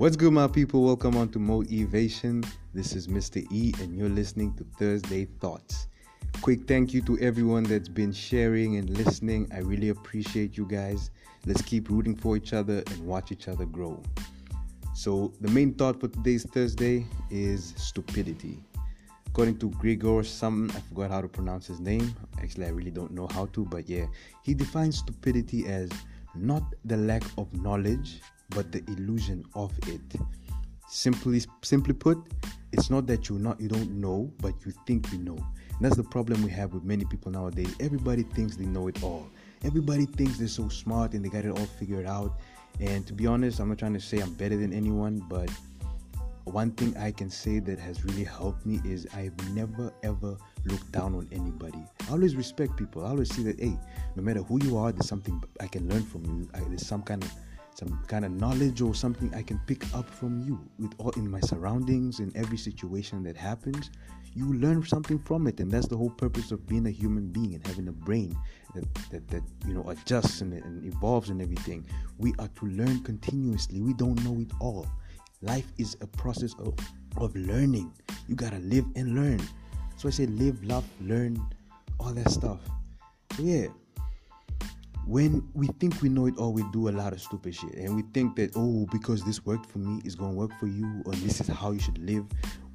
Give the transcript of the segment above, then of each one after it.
What's good, my people? Welcome on to Motivation. This is Mr. E, and you're listening to Thursday Thoughts. Quick thank you to everyone that's been sharing and listening. I really appreciate you guys. Let's keep rooting for each other and watch each other grow. So, the main thought for today's Thursday is stupidity. According to Gregor some I forgot how to pronounce his name. Actually, I really don't know how to, but yeah, he defines stupidity as not the lack of knowledge, but the illusion of it. Simply, simply put, it's not that you not you don't know, but you think you know. And that's the problem we have with many people nowadays. Everybody thinks they know it all. Everybody thinks they're so smart and they got it all figured out. And to be honest, I'm not trying to say I'm better than anyone, but one thing I can say that has really helped me is I've never ever looked down on anybody. I always respect people. I always see that hey, no matter who you are, there's something I can learn from you. I, there's some kind of some kind of knowledge or something I can pick up from you with all in my surroundings in every situation that happens. You learn something from it, and that's the whole purpose of being a human being and having a brain that that, that you know adjusts and, and evolves and everything. We are to learn continuously. We don't know it all. Life is a process of, of learning. You gotta live and learn. So I say live, love, learn, all that stuff. So yeah, when we think we know it all, we do a lot of stupid shit. And we think that, oh, because this worked for me, it's going to work for you, or this is how you should live.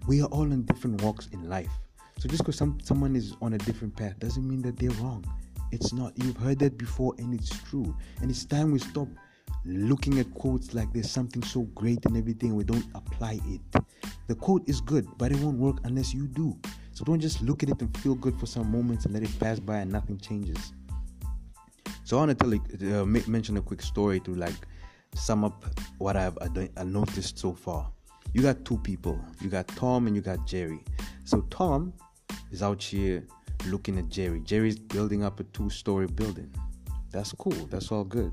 We are all on different walks in life. So just because some, someone is on a different path doesn't mean that they're wrong. It's not. You've heard that before, and it's true. And it's time we stop looking at quotes like there's something so great and everything, we don't apply it. The quote is good, but it won't work unless you do. So don't just look at it and feel good for some moments and let it pass by and nothing changes. So I want to you, uh, mention a quick story to like sum up what I've I noticed so far. You got two people. You got Tom and you got Jerry. So Tom is out here looking at Jerry. Jerry's building up a two-story building. That's cool. That's all good.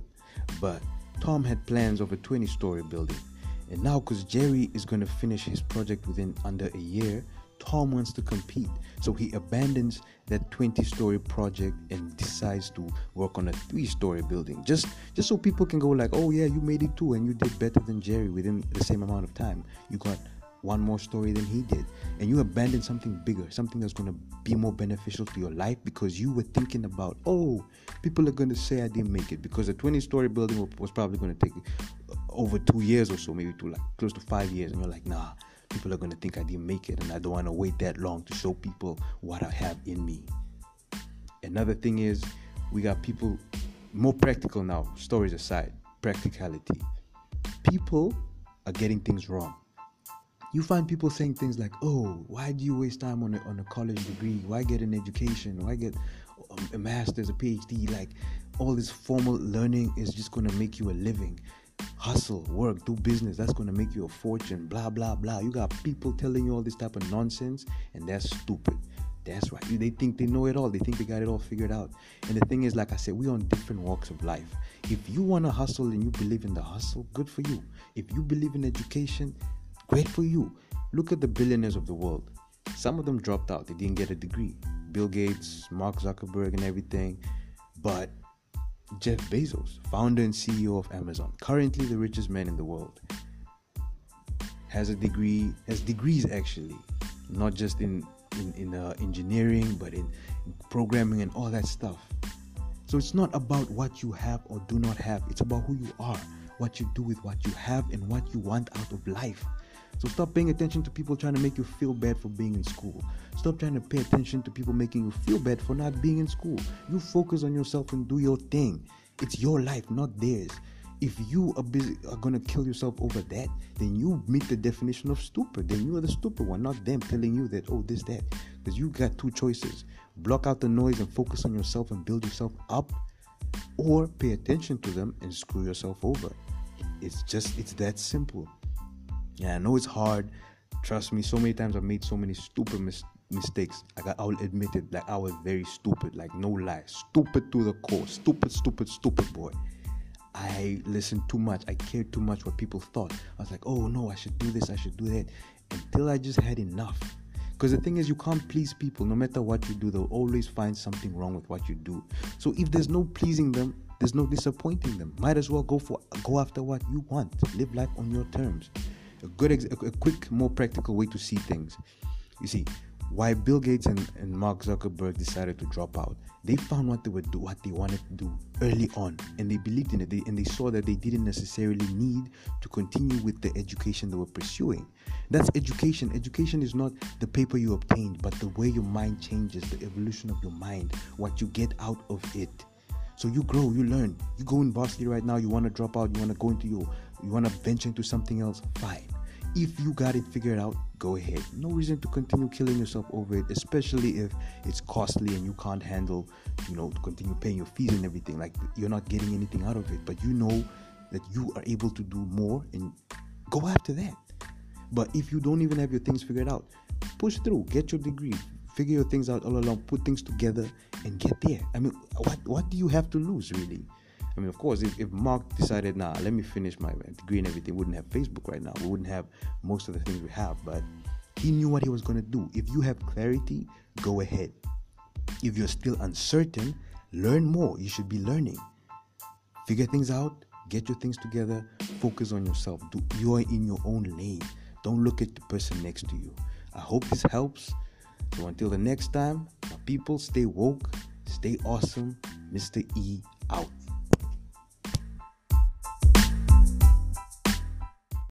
But Tom had plans of a 20-story building. And now, because Jerry is going to finish his project within under a year, Tom wants to compete. So he abandons that 20 story project and decides to work on a three story building. Just just so people can go like, "Oh yeah, you made it too and you did better than Jerry within the same amount of time. You got one more story than he did. And you abandoned something bigger, something that's going to be more beneficial to your life because you were thinking about, oh, people are going to say I didn't make it because a 20 story building was probably going to take over two years or so, maybe to like close to five years. And you're like, nah, people are going to think I didn't make it, and I don't want to wait that long to show people what I have in me. Another thing is, we got people more practical now, stories aside, practicality. People are getting things wrong. You find people saying things like, "Oh, why do you waste time on a, on a college degree? Why get an education? Why get a master's, a PhD? Like all this formal learning is just going to make you a living hustle, work, do business. That's going to make you a fortune, blah, blah, blah. You got people telling you all this type of nonsense, and that's stupid. That's right. They think they know it all. They think they got it all figured out. And the thing is, like I said, we're on different walks of life. If you want to hustle and you believe in the hustle, good for you. If you believe in education, great for you. Look at the billionaires of the world. Some of them dropped out, they didn't get a degree. Bill Gates, Mark Zuckerberg, and everything. But Jeff Bezos, founder and CEO of Amazon, currently the richest man in the world, has a degree, has degrees actually, not just in in, in uh, engineering, but in programming and all that stuff. So it's not about what you have or do not have. It's about who you are, what you do with what you have, and what you want out of life. So stop paying attention to people trying to make you feel bad for being in school. Stop trying to pay attention to people making you feel bad for not being in school. You focus on yourself and do your thing. It's your life, not theirs. If you are busy are gonna kill yourself over that, then you meet the definition of stupid. Then you are the stupid one, not them telling you that oh this that. Because you got two choices: block out the noise and focus on yourself and build yourself up, or pay attention to them and screw yourself over. It's just it's that simple. Yeah, I know it's hard. Trust me, so many times I've made so many stupid mis- mistakes. Like I, will admit it. Like I was very stupid. Like no lie, stupid to the core. Stupid, stupid, stupid boy. I listened too much. I cared too much what people thought. I was like, oh no, I should do this. I should do that. Until I just had enough. Because the thing is, you can't please people. No matter what you do, they'll always find something wrong with what you do. So if there's no pleasing them, There's no disappointing them. Might as well go for go after what you want. Live life on your terms. A good, ex- a quick, more practical way to see things. You see, why Bill Gates and, and Mark Zuckerberg decided to drop out. They found what they would do, what they wanted to do early on, and they believed in it. They, and they saw that they didn't necessarily need to continue with the education they were pursuing. That's education. Education is not the paper you obtained, but the way your mind changes, the evolution of your mind, what you get out of it. So you grow, you learn. You go in varsity right now. You want to drop out. You want to go into your, you want to venture into something else. Fine if you got it figured out, go ahead. No reason to continue killing yourself over it, especially if it's costly and you can't handle, you know, continue paying your fees and everything. Like you're not getting anything out of it, but you know that you are able to do more and go after that. But if you don't even have your things figured out, push through, get your degree, figure your things out all along, put things together, and get there. I mean, what what do you have to lose really? I mean, of course, if, if Mark decided, nah, let me finish my degree and everything, wouldn't have Facebook right now. We wouldn't have most of the things we have. But he knew what he was going to do. If you have clarity, go ahead. If you're still uncertain, learn more. You should be learning. Figure things out, get your things together, focus on yourself. Do, you are in your own lane. Don't look at the person next to you. I hope this helps. So until the next time, people, stay woke, stay awesome. Mr. E out.